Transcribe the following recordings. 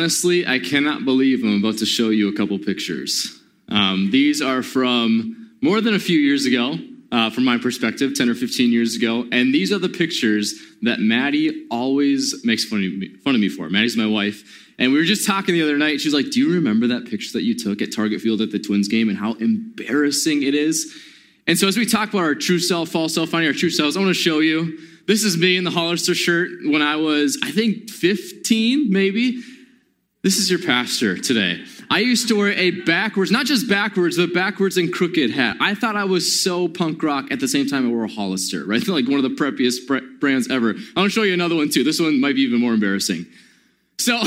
honestly, I cannot believe I'm about to show you a couple pictures. Um, these are from more than a few years ago, uh, from my perspective, 10 or 15 years ago. And these are the pictures that Maddie always makes fun of, me, fun of me for. Maddie's my wife. And we were just talking the other night. She was like, Do you remember that picture that you took at Target Field at the Twins game and how embarrassing it is? And so, as we talk about our true self, false self, finding our true selves, I want to show you. This is me in the Hollister shirt when I was, I think, 15, maybe. This is your pastor today. I used to wear a backwards, not just backwards, but backwards and crooked hat. I thought I was so punk rock at the same time I wore a Hollister, right? Like one of the preppiest brands ever. I'm gonna show you another one too. This one might be even more embarrassing. So,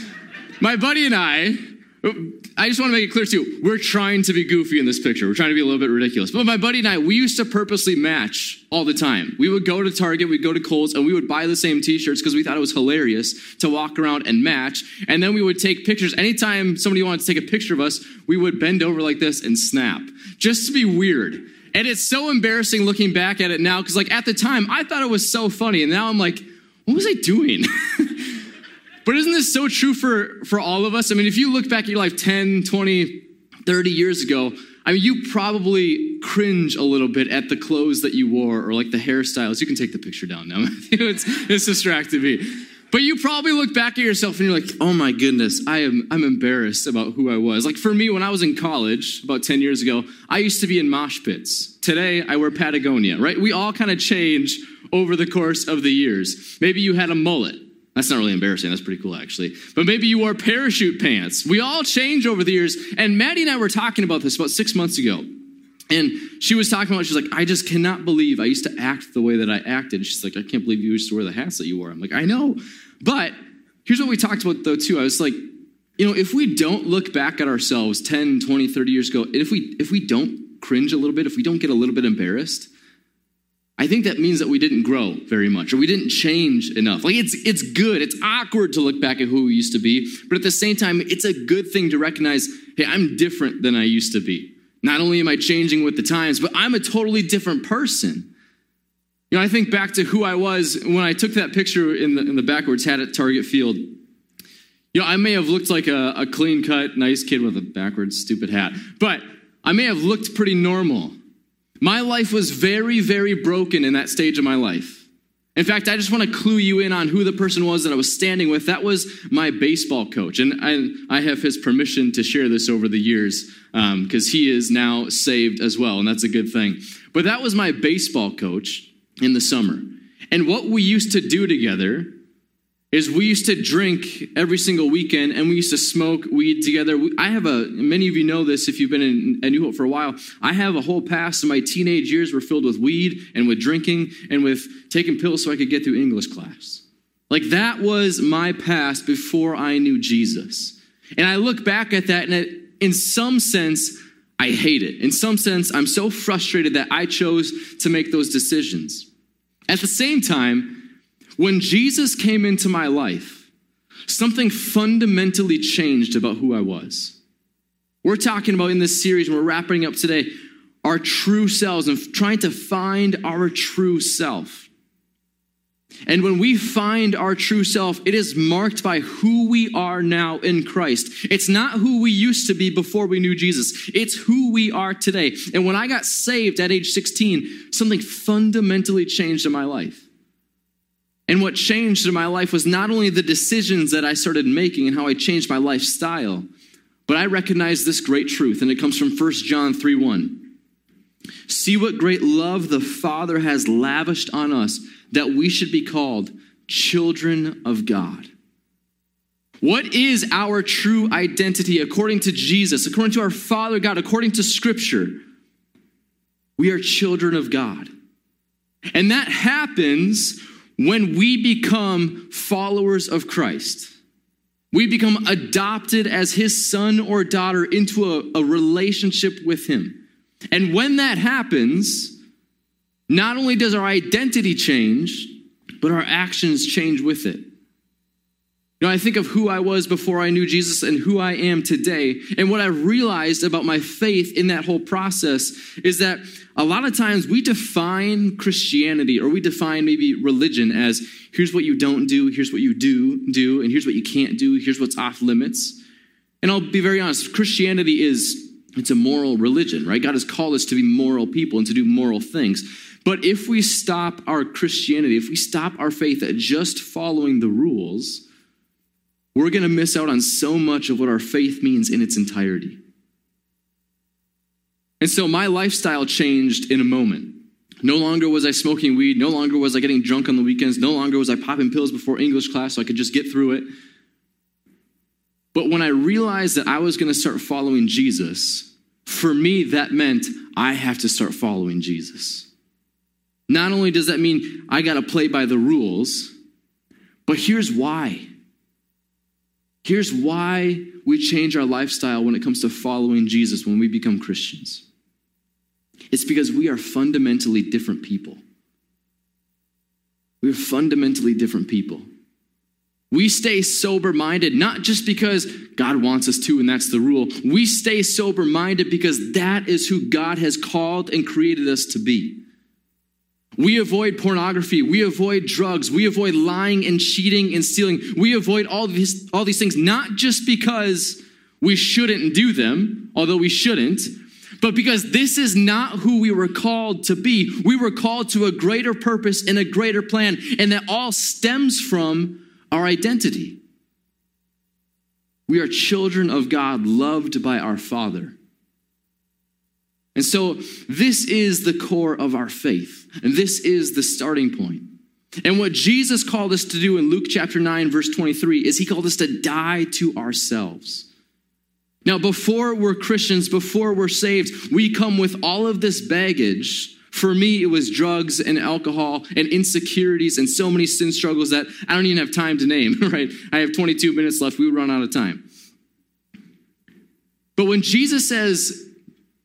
my buddy and I, I just want to make it clear to you, we're trying to be goofy in this picture. We're trying to be a little bit ridiculous. But my buddy and I, we used to purposely match all the time. We would go to Target, we'd go to Kohl's, and we would buy the same t-shirts because we thought it was hilarious to walk around and match. And then we would take pictures. Anytime somebody wanted to take a picture of us, we would bend over like this and snap, just to be weird. And it's so embarrassing looking back at it now because, like, at the time, I thought it was so funny. And now I'm like, what was I doing? But isn't this so true for, for all of us? I mean, if you look back at your life 10, 20, 30 years ago, I mean, you probably cringe a little bit at the clothes that you wore or like the hairstyles. You can take the picture down now. it's, it's me. But you probably look back at yourself and you're like, oh my goodness, I am, I'm embarrassed about who I was. Like for me, when I was in college about 10 years ago, I used to be in mosh pits. Today, I wear Patagonia, right? We all kind of change over the course of the years. Maybe you had a mullet. That's not really embarrassing. That's pretty cool, actually. But maybe you wore parachute pants. We all change over the years. And Maddie and I were talking about this about six months ago. And she was talking about, she's like, I just cannot believe I used to act the way that I acted. She's like, I can't believe you used to wear the hats that you wore. I'm like, I know. But here's what we talked about, though, too. I was like, you know, if we don't look back at ourselves 10, 20, 30 years ago, if we if we don't cringe a little bit, if we don't get a little bit embarrassed, I think that means that we didn't grow very much or we didn't change enough. Like it's it's good. It's awkward to look back at who we used to be, but at the same time, it's a good thing to recognize, hey, I'm different than I used to be. Not only am I changing with the times, but I'm a totally different person. You know, I think back to who I was when I took that picture in the, in the backwards hat at Target Field. You know, I may have looked like a, a clean cut, nice kid with a backwards, stupid hat, but I may have looked pretty normal. My life was very, very broken in that stage of my life. In fact, I just want to clue you in on who the person was that I was standing with. That was my baseball coach. And I, I have his permission to share this over the years because um, he is now saved as well. And that's a good thing. But that was my baseball coach in the summer. And what we used to do together is we used to drink every single weekend and we used to smoke weed together. I have a, many of you know this if you've been in, in New Hope for a while. I have a whole past my teenage years were filled with weed and with drinking and with taking pills so I could get through English class. Like that was my past before I knew Jesus. And I look back at that and it, in some sense, I hate it. In some sense, I'm so frustrated that I chose to make those decisions. At the same time, when Jesus came into my life, something fundamentally changed about who I was. We're talking about in this series, and we're wrapping up today, our true selves and trying to find our true self. And when we find our true self, it is marked by who we are now in Christ. It's not who we used to be before we knew Jesus. It's who we are today. And when I got saved at age 16, something fundamentally changed in my life. And what changed in my life was not only the decisions that I started making and how I changed my lifestyle, but I recognized this great truth, and it comes from 1 John 3 1. See what great love the Father has lavished on us that we should be called children of God. What is our true identity according to Jesus, according to our Father God, according to Scripture? We are children of God. And that happens when we become followers of Christ, we become adopted as his son or daughter into a, a, relationship with him. And when that happens, not only does our identity change, but our actions change with it. You know, I think of who I was before I knew Jesus and who I am today. And what I realized about my faith in that whole process is that a lot of times we define Christianity or we define maybe religion as here's what you don't do, here's what you do do, and here's what you can't do, here's what's off limits. And I'll be very honest, Christianity is it's a moral religion, right? God has called us to be moral people and to do moral things. But if we stop our Christianity, if we stop our faith at just following the rules, we're going to miss out on so much of what our faith means in its entirety. And so my lifestyle changed in a moment. No longer was I smoking weed. No longer was I getting drunk on the weekends. No longer was I popping pills before English class so I could just get through it. But when I realized that I was going to start following Jesus, for me, that meant I have to start following Jesus. Not only does that mean I got to play by the rules, but here's why. Here's why we change our lifestyle when it comes to following Jesus when we become Christians. It's because we are fundamentally different people. We are fundamentally different people. We stay sober minded, not just because God wants us to and that's the rule. We stay sober minded because that is who God has called and created us to be. We avoid pornography. We avoid drugs. We avoid lying and cheating and stealing. We avoid all these, all these things, not just because we shouldn't do them, although we shouldn't, but because this is not who we were called to be. We were called to a greater purpose and a greater plan, and that all stems from our identity. We are children of God, loved by our Father. And so, this is the core of our faith, and this is the starting point. And what Jesus called us to do in Luke chapter 9, verse 23, is he called us to die to ourselves. Now, before we're Christians, before we're saved, we come with all of this baggage. For me, it was drugs and alcohol and insecurities and so many sin struggles that I don't even have time to name, right? I have 22 minutes left. We run out of time. But when Jesus says,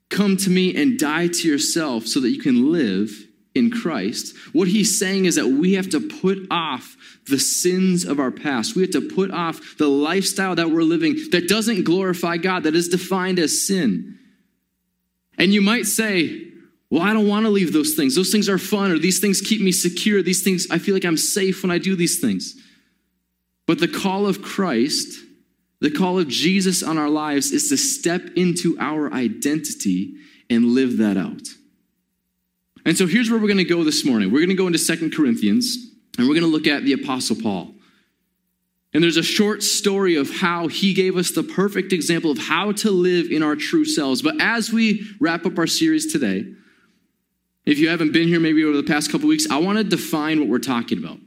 Come to me and die to yourself so that you can live in Christ. What he's saying is that we have to put off the sins of our past. We have to put off the lifestyle that we're living that doesn't glorify God, that is defined as sin. And you might say, well, I don't want to leave those things. Those things are fun, or these things keep me secure. These things, I feel like I'm safe when I do these things. But the call of Christ the call of Jesus on our lives is to step into our identity and live that out. And so here's where we're going to go this morning. We're going to go into Second Corinthians and we're going to look at the Apostle Paul. And there's a short story of how he gave us the perfect example of how to live in our true selves. But as we wrap up our series today, if you haven't been here maybe over the past couple weeks, I want to define what we're talking about.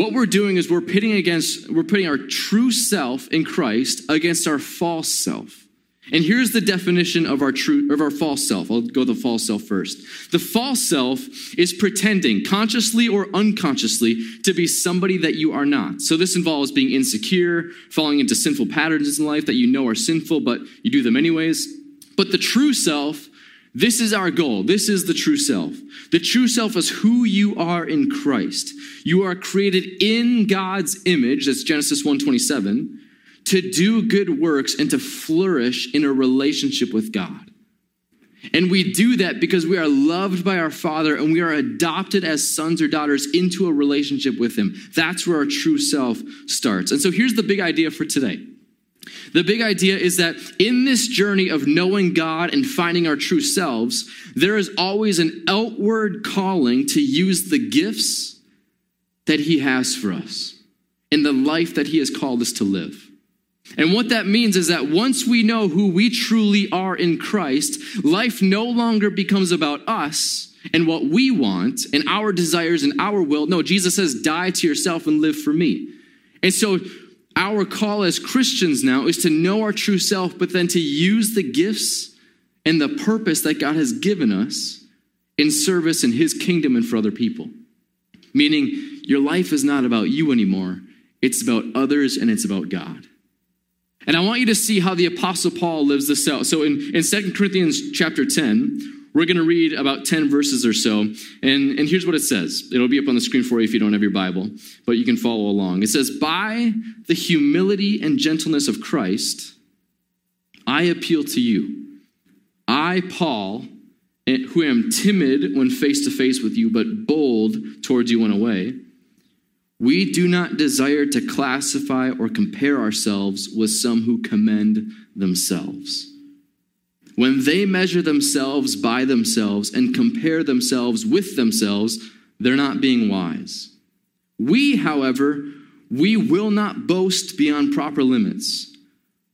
What we're doing is we're pitting against, we're putting our true self in Christ against our false self. And here's the definition of our true of our false self. I'll go the false self first. The false self is pretending, consciously or unconsciously, to be somebody that you are not. So this involves being insecure, falling into sinful patterns in life that you know are sinful, but you do them anyways. But the true self this is our goal. This is the true self. The true self is who you are in Christ. You are created in God's image, that's Genesis 1:27, to do good works and to flourish in a relationship with God. And we do that because we are loved by our Father and we are adopted as sons or daughters into a relationship with Him. That's where our true self starts. And so here's the big idea for today. The big idea is that in this journey of knowing God and finding our true selves, there is always an outward calling to use the gifts that He has for us in the life that He has called us to live. And what that means is that once we know who we truly are in Christ, life no longer becomes about us and what we want and our desires and our will. No, Jesus says, die to yourself and live for me. And so our call as Christians now is to know our true self, but then to use the gifts and the purpose that God has given us in service in His kingdom and for other people. Meaning, your life is not about you anymore, it's about others and it's about God. And I want you to see how the Apostle Paul lives this out. So in, in 2 Corinthians chapter 10, we're going to read about 10 verses or so. And, and here's what it says it'll be up on the screen for you if you don't have your Bible, but you can follow along. It says, By the humility and gentleness of Christ, I appeal to you. I, Paul, eh, who am timid when face to face with you, but bold towards you when away, we do not desire to classify or compare ourselves with some who commend themselves. When they measure themselves by themselves and compare themselves with themselves, they're not being wise. We, however, we will not boast beyond proper limits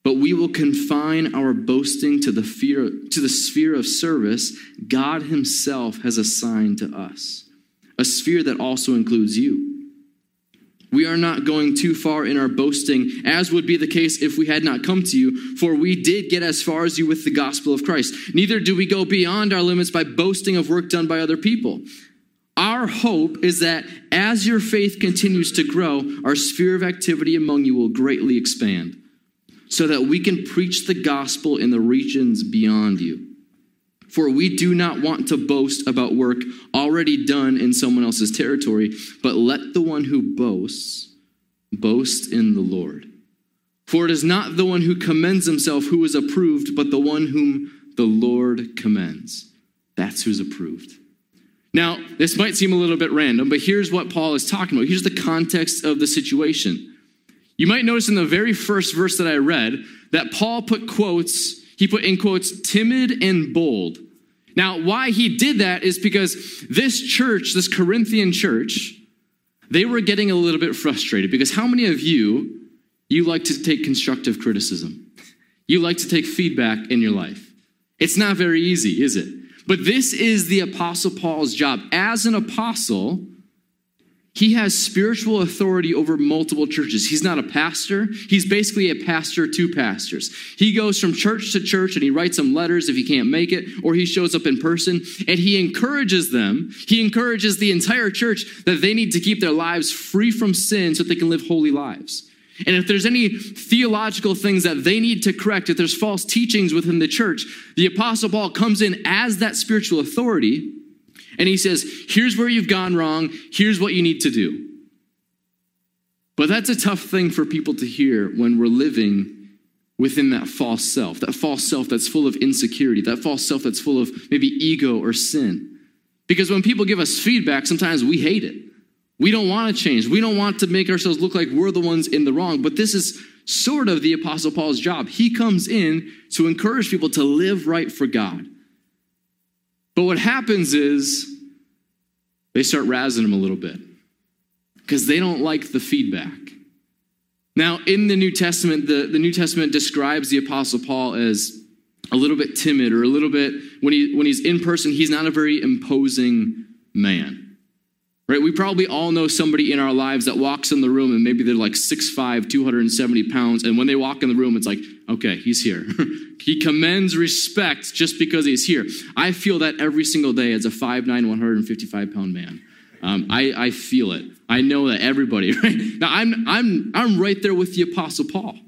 but we will confine our boasting to the, fear, to the sphere of service God Himself has assigned to us, a sphere that also includes you. We are not going too far in our boasting, as would be the case if we had not come to you, for we did get as far as you with the gospel of Christ. Neither do we go beyond our limits by boasting of work done by other people. Our hope is that as your faith continues to grow, our sphere of activity among you will greatly expand so that we can preach the gospel in the regions beyond you. For we do not want to boast about work already done in someone else's territory, but let the one who boasts boast in the Lord. For it is not the one who commends himself who is approved, but the one whom the Lord commends. That's who's approved. Now, this might seem a little bit random, but here's what Paul is talking about. Here's the context of the situation. You might notice in the very first verse that I read that Paul put quotes, he put in quotes, timid and bold. Now, why he did that is because this church, this Corinthian church, they were getting a little bit frustrated because how many of you you like to take constructive criticism? You like to take feedback in your life. It's not very easy, is it? But this is the apostle Paul's job as an apostle he has spiritual authority over multiple churches. He's not a pastor. He's basically a pastor to pastors. He goes from church to church and he writes them letters if he can't make it, or he shows up in person and he encourages them. He encourages the entire church that they need to keep their lives free from sin so that they can live holy lives. And if there's any theological things that they need to correct, if there's false teachings within the church, the Apostle Paul comes in as that spiritual authority and he says, here's where you've gone wrong, here's what you need to do. But that's a tough thing for people to hear when we're living within that false self, that false self that's full of insecurity, that false self that's full of maybe ego or sin. Because when people give us feedback, sometimes we hate it. We don't want to change. We don't want to make ourselves look like we're the ones in the wrong. But this is sort of the Apostle Paul's job. He comes in to encourage people to live right for God. But what happens is they start razzing him a little bit because they don't like the feedback. Now, in the New Testament, the, the New Testament describes the Apostle Paul as a little bit timid or a little bit, when, he, when he's in person, he's not a very imposing man. Right? We probably all know somebody in our lives that walks in the room and maybe they're like 6'5, 270 pounds. And when they walk in the room, it's like, okay, he's here. he commends respect just because he's here. I feel that every single day as a 5'9, 155 pound man. Um, I, I feel it. I know that everybody, right? Now, I'm, I'm, I'm right there with the Apostle Paul.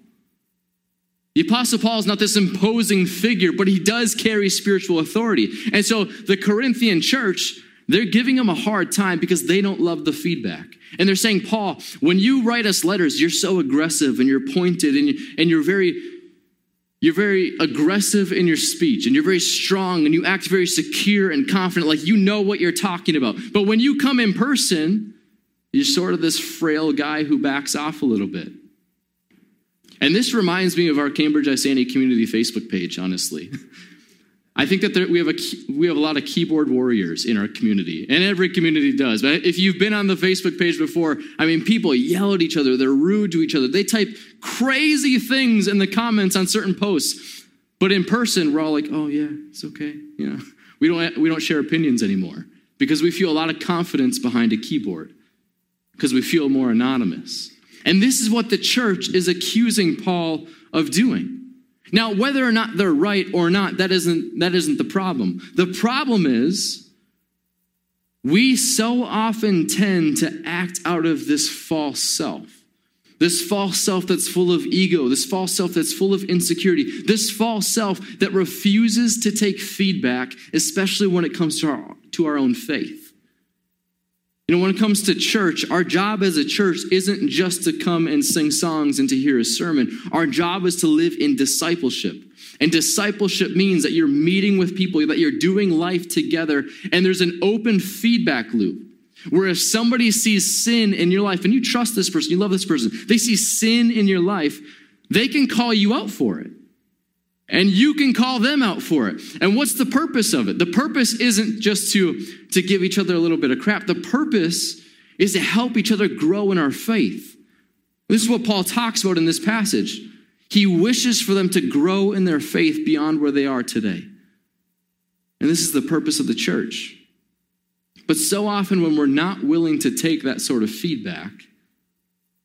The Apostle Paul is not this imposing figure, but he does carry spiritual authority. And so the Corinthian church, they're giving him a hard time because they don't love the feedback. And they're saying, Paul, when you write us letters, you're so aggressive and you're pointed and, and you're very you're very aggressive in your speech and you're very strong and you act very secure and confident, like you know what you're talking about. But when you come in person, you're sort of this frail guy who backs off a little bit. And this reminds me of our Cambridge Isanti community Facebook page, honestly. I think that there, we, have a, we have a lot of keyboard warriors in our community, and every community does. But if you've been on the Facebook page before, I mean, people yell at each other, they're rude to each other, they type crazy things in the comments on certain posts. But in person, we're all like, oh, yeah, it's okay. Know, we don't, we don't share opinions anymore because we feel a lot of confidence behind a keyboard because we feel more anonymous. And this is what the church is accusing Paul of doing. Now, whether or not they're right or not, that isn't, that isn't the problem. The problem is we so often tend to act out of this false self. this false self that's full of ego, this false self that's full of insecurity, this false self that refuses to take feedback, especially when it comes to our, to our own faith. You know, when it comes to church, our job as a church isn't just to come and sing songs and to hear a sermon. Our job is to live in discipleship. And discipleship means that you're meeting with people, that you're doing life together, and there's an open feedback loop. Where if somebody sees sin in your life and you trust this person, you love this person, they see sin in your life, they can call you out for it. And you can call them out for it. And what's the purpose of it? The purpose isn't just to, to give each other a little bit of crap. The purpose is to help each other grow in our faith. This is what Paul talks about in this passage. He wishes for them to grow in their faith beyond where they are today. And this is the purpose of the church. But so often, when we're not willing to take that sort of feedback,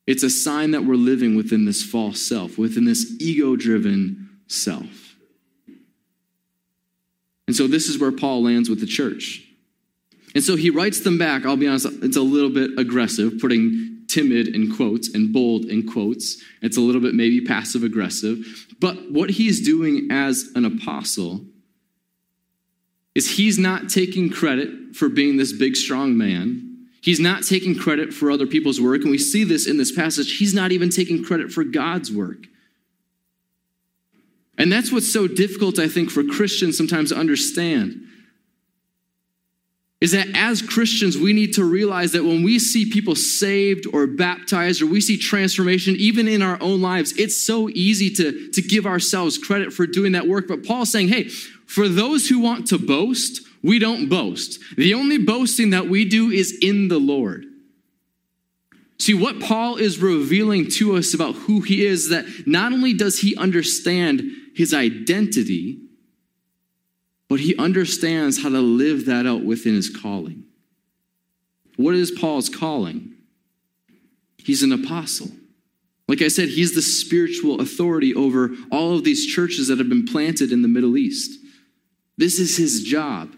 it's a sign that we're living within this false self, within this ego driven self. And so, this is where Paul lands with the church. And so, he writes them back. I'll be honest, it's a little bit aggressive, putting timid in quotes and bold in quotes. It's a little bit maybe passive aggressive. But what he's doing as an apostle is he's not taking credit for being this big, strong man. He's not taking credit for other people's work. And we see this in this passage. He's not even taking credit for God's work. And that's what's so difficult, I think, for Christians sometimes to understand. Is that as Christians, we need to realize that when we see people saved or baptized or we see transformation, even in our own lives, it's so easy to, to give ourselves credit for doing that work. But Paul's saying, hey, for those who want to boast, we don't boast. The only boasting that we do is in the Lord. See, what Paul is revealing to us about who he is, that not only does he understand his identity, but he understands how to live that out within his calling. What is Paul's calling? He's an apostle. Like I said, he's the spiritual authority over all of these churches that have been planted in the Middle East. This is his job.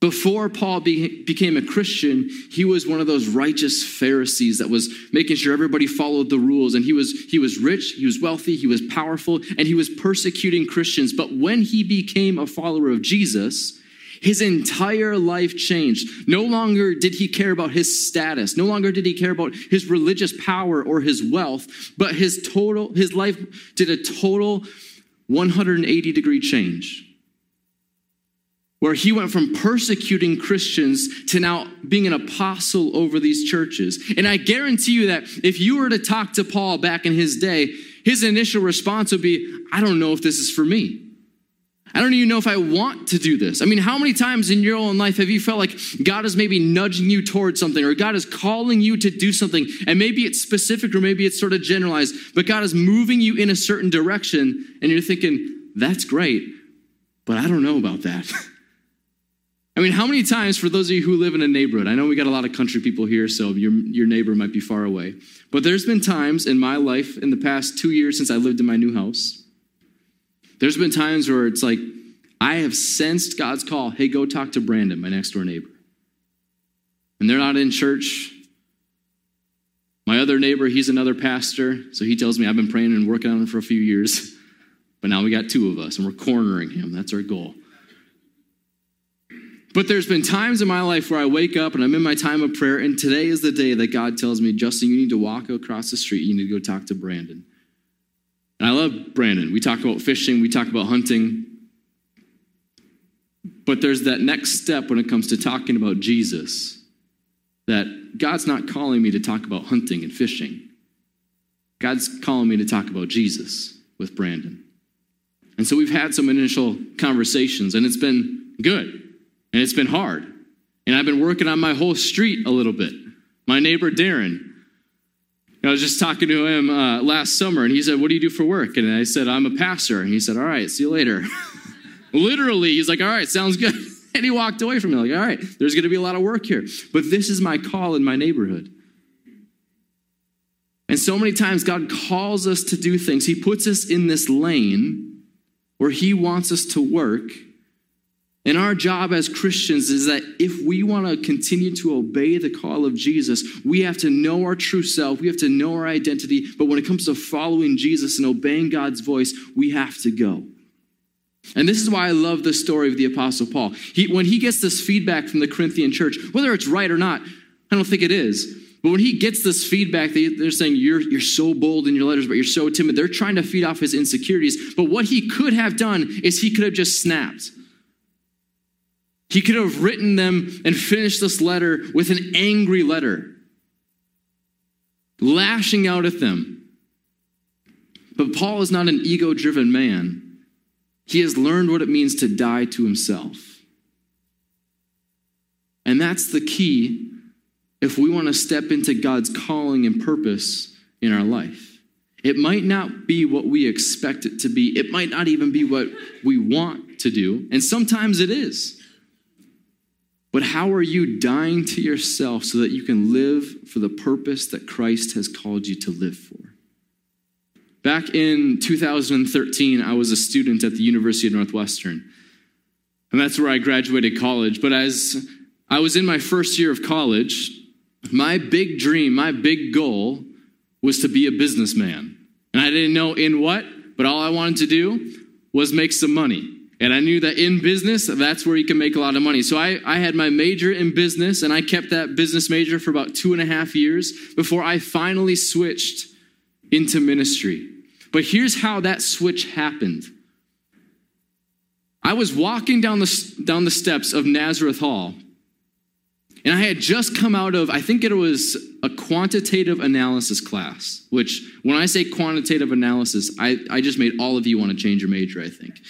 Before Paul be, became a Christian, he was one of those righteous Pharisees that was making sure everybody followed the rules. And he was, he was rich, he was wealthy, he was powerful, and he was persecuting Christians. But when he became a follower of Jesus, his entire life changed. No longer did he care about his status. No longer did he care about his religious power or his wealth, but his total, his life did a total 180 degree change where he went from persecuting Christians to now being an apostle over these churches. And I guarantee you that if you were to talk to Paul back in his day, his initial response would be, I don't know if this is for me. I don't even know if I want to do this. I mean, how many times in your own life have you felt like God is maybe nudging you towards something or God is calling you to do something? And maybe it's specific or maybe it's sort of generalized, but God is moving you in a certain direction and you're thinking, that's great, but I don't know about that. I mean, how many times, for those of you who live in a neighborhood, I know we got a lot of country people here, so your, your neighbor might be far away. But there's been times in my life, in the past two years since I lived in my new house, there's been times where it's like, I have sensed God's call hey, go talk to Brandon, my next door neighbor. And they're not in church. My other neighbor, he's another pastor, so he tells me I've been praying and working on him for a few years. But now we got two of us, and we're cornering him. That's our goal. But there's been times in my life where I wake up and I'm in my time of prayer, and today is the day that God tells me, Justin, you need to walk across the street. You need to go talk to Brandon. And I love Brandon. We talk about fishing, we talk about hunting. But there's that next step when it comes to talking about Jesus that God's not calling me to talk about hunting and fishing. God's calling me to talk about Jesus with Brandon. And so we've had some initial conversations, and it's been good. And it's been hard. And I've been working on my whole street a little bit. My neighbor, Darren, I was just talking to him uh, last summer, and he said, What do you do for work? And I said, I'm a pastor. And he said, All right, see you later. Literally, he's like, All right, sounds good. And he walked away from me, like, All right, there's going to be a lot of work here. But this is my call in my neighborhood. And so many times, God calls us to do things. He puts us in this lane where He wants us to work And our job as Christians is that if we want to continue to obey the call of Jesus, we have to know our true self, we have to know our identity. But when it comes to following Jesus and obeying God's voice, we have to go. And this is why I love the story of the Apostle Paul. He, when he gets this feedback from the Corinthian church, whether it's right or not, I don't think it is. But when he gets this feedback, they, are saying, you're, you're so bold in your letters, but you're so timid. They're trying to feed off his insecurities. But what he could have done is he could have just snapped. He could have written them and finished this letter with an angry letter, lashing out at them. But Paul is not an ego driven man. He has learned what it means to die to himself. And that's the key if we want to step into God's calling and purpose in our life. It might not be what we expect it to be, it might not even be what we want to do, and sometimes it is. But how are you dying to yourself so that you can live for the purpose that Christ has called you to live for? Back in 2013, I was a student at the University of Northwestern. And that's where I graduated college. But as I was in my first year of college, my big dream, my big goal was to be a businessman. And I didn't know in what, but all I wanted to do was make some money. And I knew that in business, that's where you can make a lot of money. So I, I had my major in business, and I kept that business major for about two and a half years before I finally switched into ministry. But here's how that switch happened. I was walking down the, down the steps of Nazareth Hall, and I had just come out of, I think it was a quantitative analysis class, which when I say quantitative analysis, I, I just made all of you want to change your major, I think.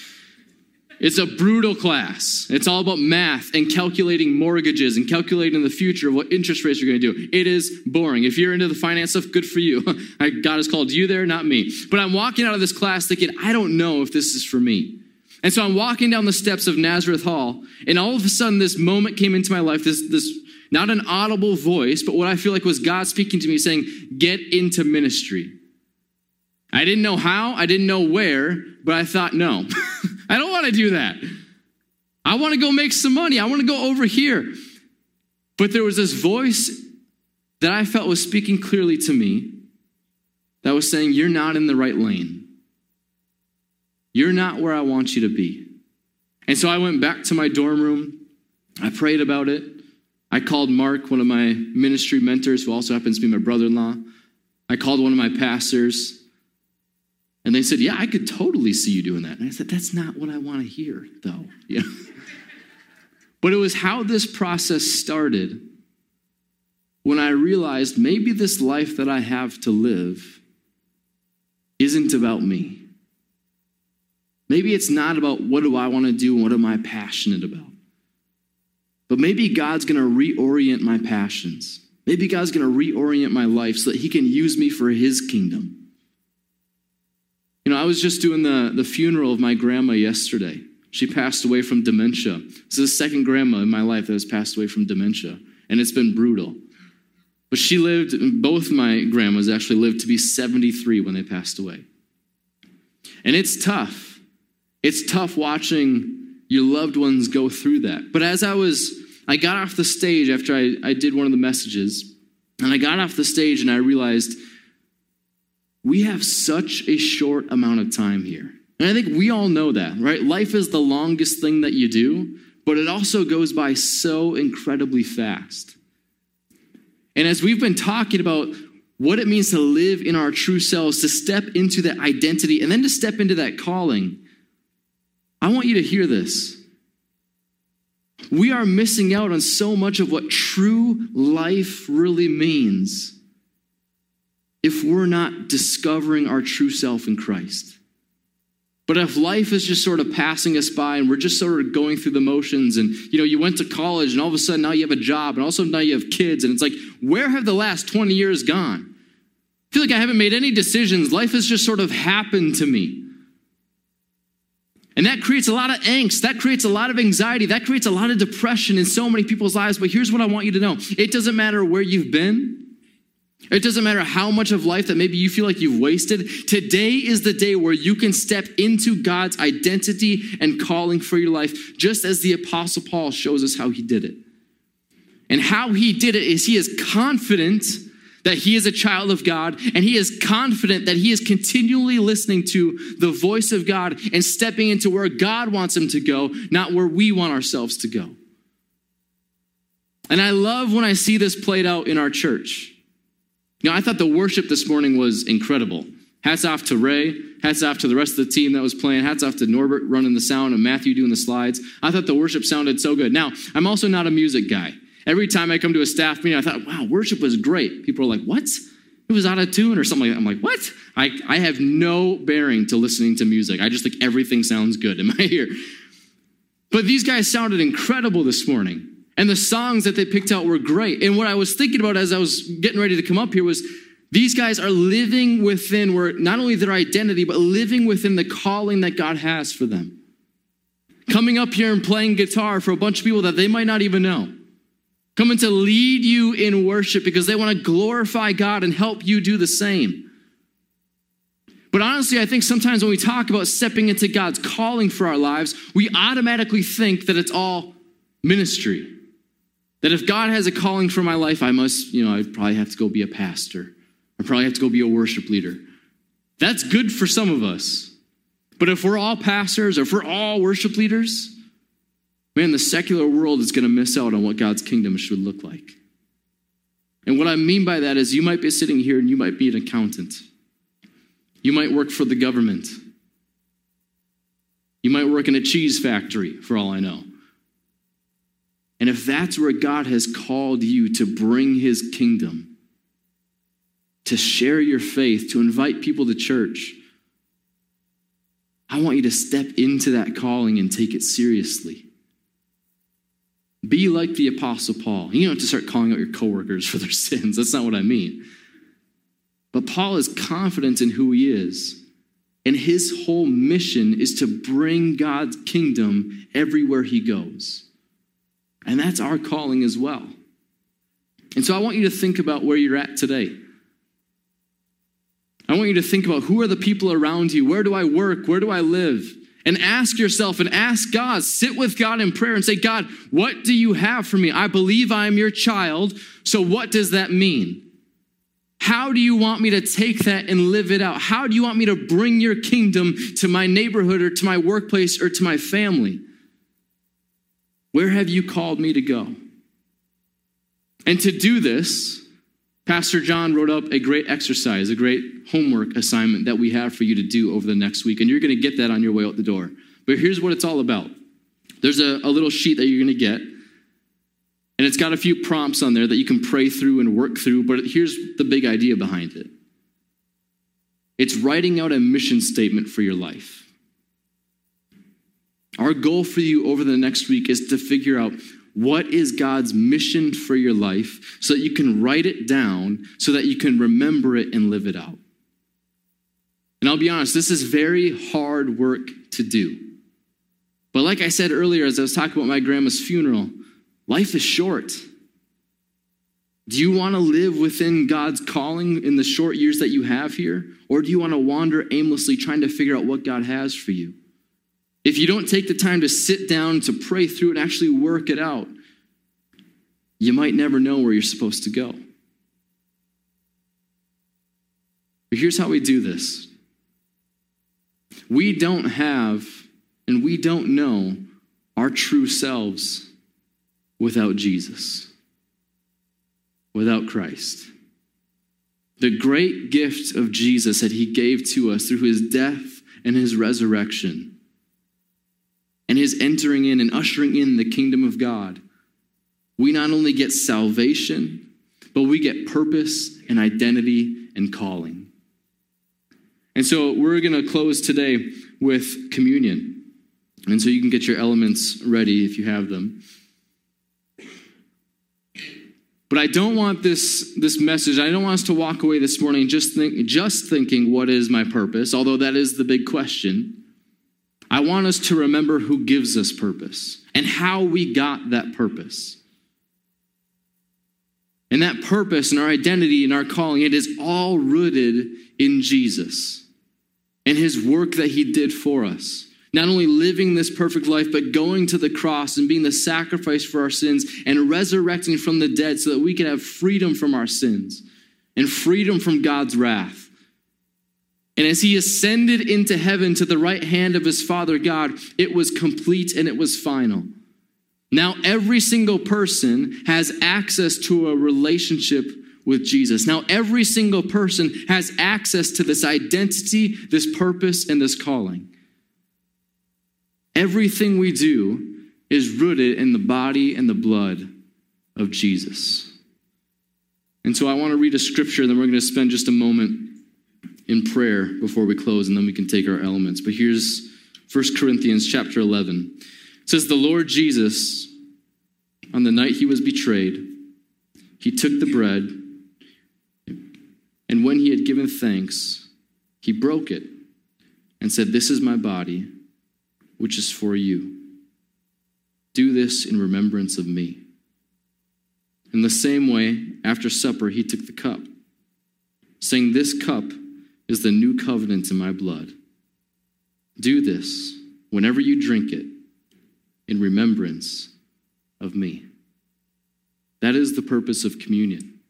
It's a brutal class. It's all about math and calculating mortgages and calculating the future of what interest rates you're going to do. It is boring. If you're into the finance stuff, good for you. God has called you there, not me. But I'm walking out of this class thinking, I don't know if this is for me. And so I'm walking down the steps of Nazareth Hall, and all of a sudden this moment came into my life, this, this not an audible voice, but what I feel like was God speaking to me saying, get into ministry. I didn't know how, I didn't know where, but I thought, no. I don't want to do that. I want to go make some money. I want to go over here. But there was this voice that I felt was speaking clearly to me that was saying, You're not in the right lane. You're not where I want you to be. And so I went back to my dorm room. I prayed about it. I called Mark, one of my ministry mentors, who also happens to be my brother in law. I called one of my pastors. And they said, Yeah, I could totally see you doing that. And I said, That's not what I want to hear, though. Yeah. but it was how this process started when I realized maybe this life that I have to live isn't about me. Maybe it's not about what do I want to do and what am I passionate about. But maybe God's going to reorient my passions. Maybe God's going to reorient my life so that He can use me for His kingdom. You know, I was just doing the, the funeral of my grandma yesterday. She passed away from dementia. This is the second grandma in my life that has passed away from dementia, and it's been brutal. But she lived, both my grandmas actually lived to be 73 when they passed away. And it's tough. It's tough watching your loved ones go through that. But as I was, I got off the stage after I, I did one of the messages, and I got off the stage and I realized we have such a short amount of time here. And I think we all know that, right? Life is the longest thing that you do, but it also goes by so incredibly fast. And as we've been talking about what it means to live in our true selves, to step into that identity, and then to step into that calling, I want you to hear this. We are missing out on so much of what true life really means if we're not discovering our true self in Christ. But if life is just sort of passing us by and we're just sort of going through the motions and you know you went to college and all of a sudden now you have a job and also now you have kids and it's like where have the last 20 years gone? I feel like I haven't made any decisions. Life has just sort of happened to me. And that creates a lot of angst. That creates a lot of anxiety. That creates a lot of depression in so many people's lives. But here's what I want you to know it doesn't matter where you've been, It doesn't matter how much of life that maybe you feel like you've wasted. Today is the day where you can step into God's identity and calling for your life, just as the Apostle Paul shows us how he did it. And how he did it is he is confident that he is a child of God, and he is confident that he is continually listening to the voice of God and stepping into where God wants him to go, not where we want ourselves to go. And I love when I see this played out in our church. You know, I thought the worship this morning was incredible. Hats off to Ray. Hats off to the rest of the team that was playing. Hats off to Norbert running the sound and Matthew doing the slides. I thought the worship sounded so good. Now, I'm also not a music guy. Every time I come to a staff meeting, I thought, wow, worship was great. People are like, what? It was out of tune or something like that. I'm like, what? I, I have no bearing to listening to music. I just think everything sounds good in my ear. But these guys sounded incredible this morning. And the songs that they picked out were great. And what I was thinking about as I was getting ready to come up here was these guys are living within where not only their identity, but living within the calling that God has for them. Coming up here and playing guitar for a bunch of people that they might not even know. Coming to lead you in worship because they want to glorify God and help you do the same. But honestly, I think sometimes when we talk about stepping into God's calling for our lives, we automatically think that it's all ministry. That if God has a calling for my life, I must, you know, I probably have to go be a pastor. I probably have to go be a worship leader. That's good for some of us. But if we're all pastors or if we're all worship leaders, man, the secular world is going to miss out on what God's kingdom should look like. And what I mean by that is you might be sitting here and you might be an accountant. You might work for the government. You might work in a cheese factory, for all I know. And if that's where God has called you to bring his kingdom, to share your faith, to invite people to church, I want you to step into that calling and take it seriously. Be like the Apostle Paul. You don't have to start calling out your coworkers for their sins. That's not what I mean. But Paul is confident in who he is. And his whole mission is to bring God's kingdom everywhere he goes. And that's our calling as well. And so I want you to think about where you're at today. I want you to think about who are the people around you? Where do I work? Where do I live? And ask yourself and ask God, sit with God in prayer and say, God, what do you have for me? I believe I am your child. So what does that mean? How do you want me to take that and live it out? How do you want me to bring your kingdom to my neighborhood or to my workplace or to my family? Where have you called me to go? And to do this, Pastor John wrote up a great exercise, a great homework assignment that we have for you to do over the next week. And you're going to get that on your way out the door. But here's what it's all about there's a, a little sheet that you're going to get. And it's got a few prompts on there that you can pray through and work through. But here's the big idea behind it it's writing out a mission statement for your life. Our goal for you over the next week is to figure out what is God's mission for your life so that you can write it down so that you can remember it and live it out. And I'll be honest, this is very hard work to do. But like I said earlier, as I was talking about my grandma's funeral, life is short. Do you want to live within God's calling in the short years that you have here? Or do you want to wander aimlessly trying to figure out what God has for you? If you don't take the time to sit down, to pray through and actually work it out, you might never know where you're supposed to go. But here's how we do this we don't have and we don't know our true selves without Jesus, without Christ. The great gift of Jesus that he gave to us through his death and his resurrection and his entering in and ushering in the kingdom of God, we not only get salvation, but we get purpose and identity and calling. And so we're going to close today with communion. And so you can get your elements ready if you have them. But I don't want this, this message, I don't want us to walk away this morning just, think, just thinking, what is my purpose? Although that is the big question. I want us to remember who gives us purpose and how we got that purpose. And that purpose and our identity and our calling, it is all rooted in Jesus and his work that he did for us. Not only living this perfect life, but going to the cross and being the sacrifice for our sins and resurrecting from the dead so that we could have freedom from our sins and freedom from God's wrath. And as he ascended into heaven to the right hand of his Father God, it was complete and it was final. Now, every single person has access to a relationship with Jesus. Now, every single person has access to this identity, this purpose, and this calling. Everything we do is rooted in the body and the blood of Jesus. And so I want to read a scripture, and then we're going to spend just a moment in prayer before we close, and then we can take our elements. But here's 1 Corinthians chapter 11. It says, The Lord Jesus, on the night he was betrayed, he took the bread, and when he had given thanks, he broke it and said, This is my body, which is for you. Do this in remembrance of me. In the same way, after supper, he took the cup, saying, This cup is the new covenant in my blood. Do this whenever you drink it in remembrance of me. That is the purpose of communion.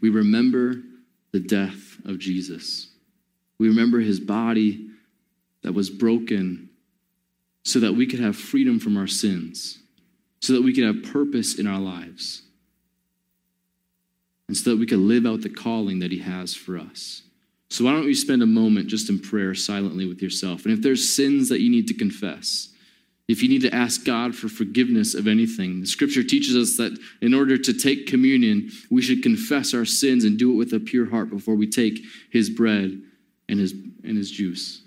We remember the death of Jesus. We remember his body that was broken so that we could have freedom from our sins, so that we could have purpose in our lives, and so that we could live out the calling that he has for us. So, why don't you spend a moment just in prayer silently with yourself? And if there's sins that you need to confess, if you need to ask God for forgiveness of anything, the scripture teaches us that in order to take communion, we should confess our sins and do it with a pure heart before we take his bread and his, and his juice.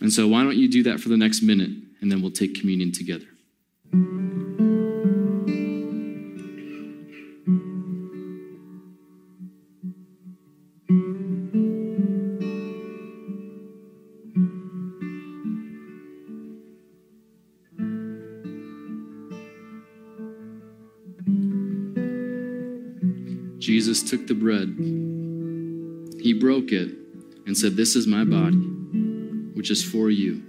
And so, why don't you do that for the next minute, and then we'll take communion together. Jesus took the bread, he broke it, and said, This is my body, which is for you.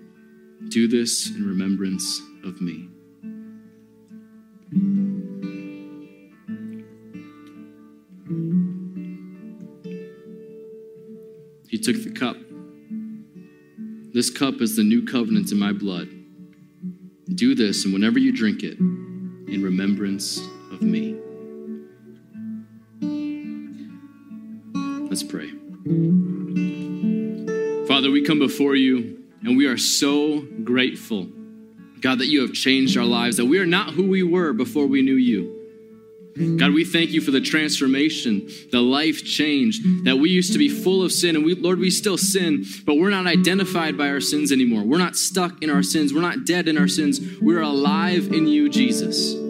Do this in remembrance of me. He took the cup. This cup is the new covenant in my blood. Do this, and whenever you drink it, in remembrance of me. Let's pray. Father, we come before you and we are so grateful, God, that you have changed our lives, that we are not who we were before we knew you. God, we thank you for the transformation, the life change, that we used to be full of sin. And we, Lord, we still sin, but we're not identified by our sins anymore. We're not stuck in our sins. We're not dead in our sins. We're alive in you, Jesus.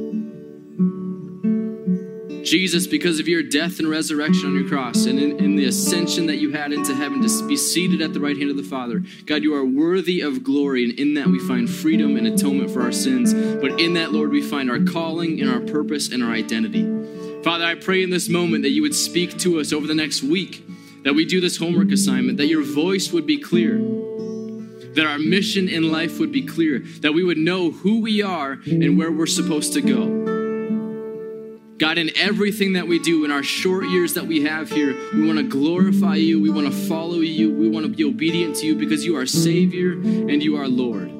Jesus, because of your death and resurrection on your cross and in, in, the ascension that you had into heaven to be seated at the right hand of the Father, God, you are worthy of glory. And in that we find freedom and atonement for our sins. But in that, Lord, we find our calling and our purpose and our identity. Father, I pray in this moment that you would speak to us over the next week, that we do this homework assignment, that your voice would be clear that our mission in life would be clear, that we would know who we are and where we're supposed to go. God, in everything that we do, in our short years that we have here, we want to glorify you. We want to follow you. We want to be obedient to you because you are Savior and you are Lord.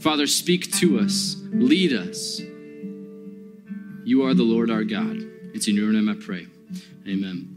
Father, speak to us, lead us. You are the Lord our God. It's in your name I pray. Amen.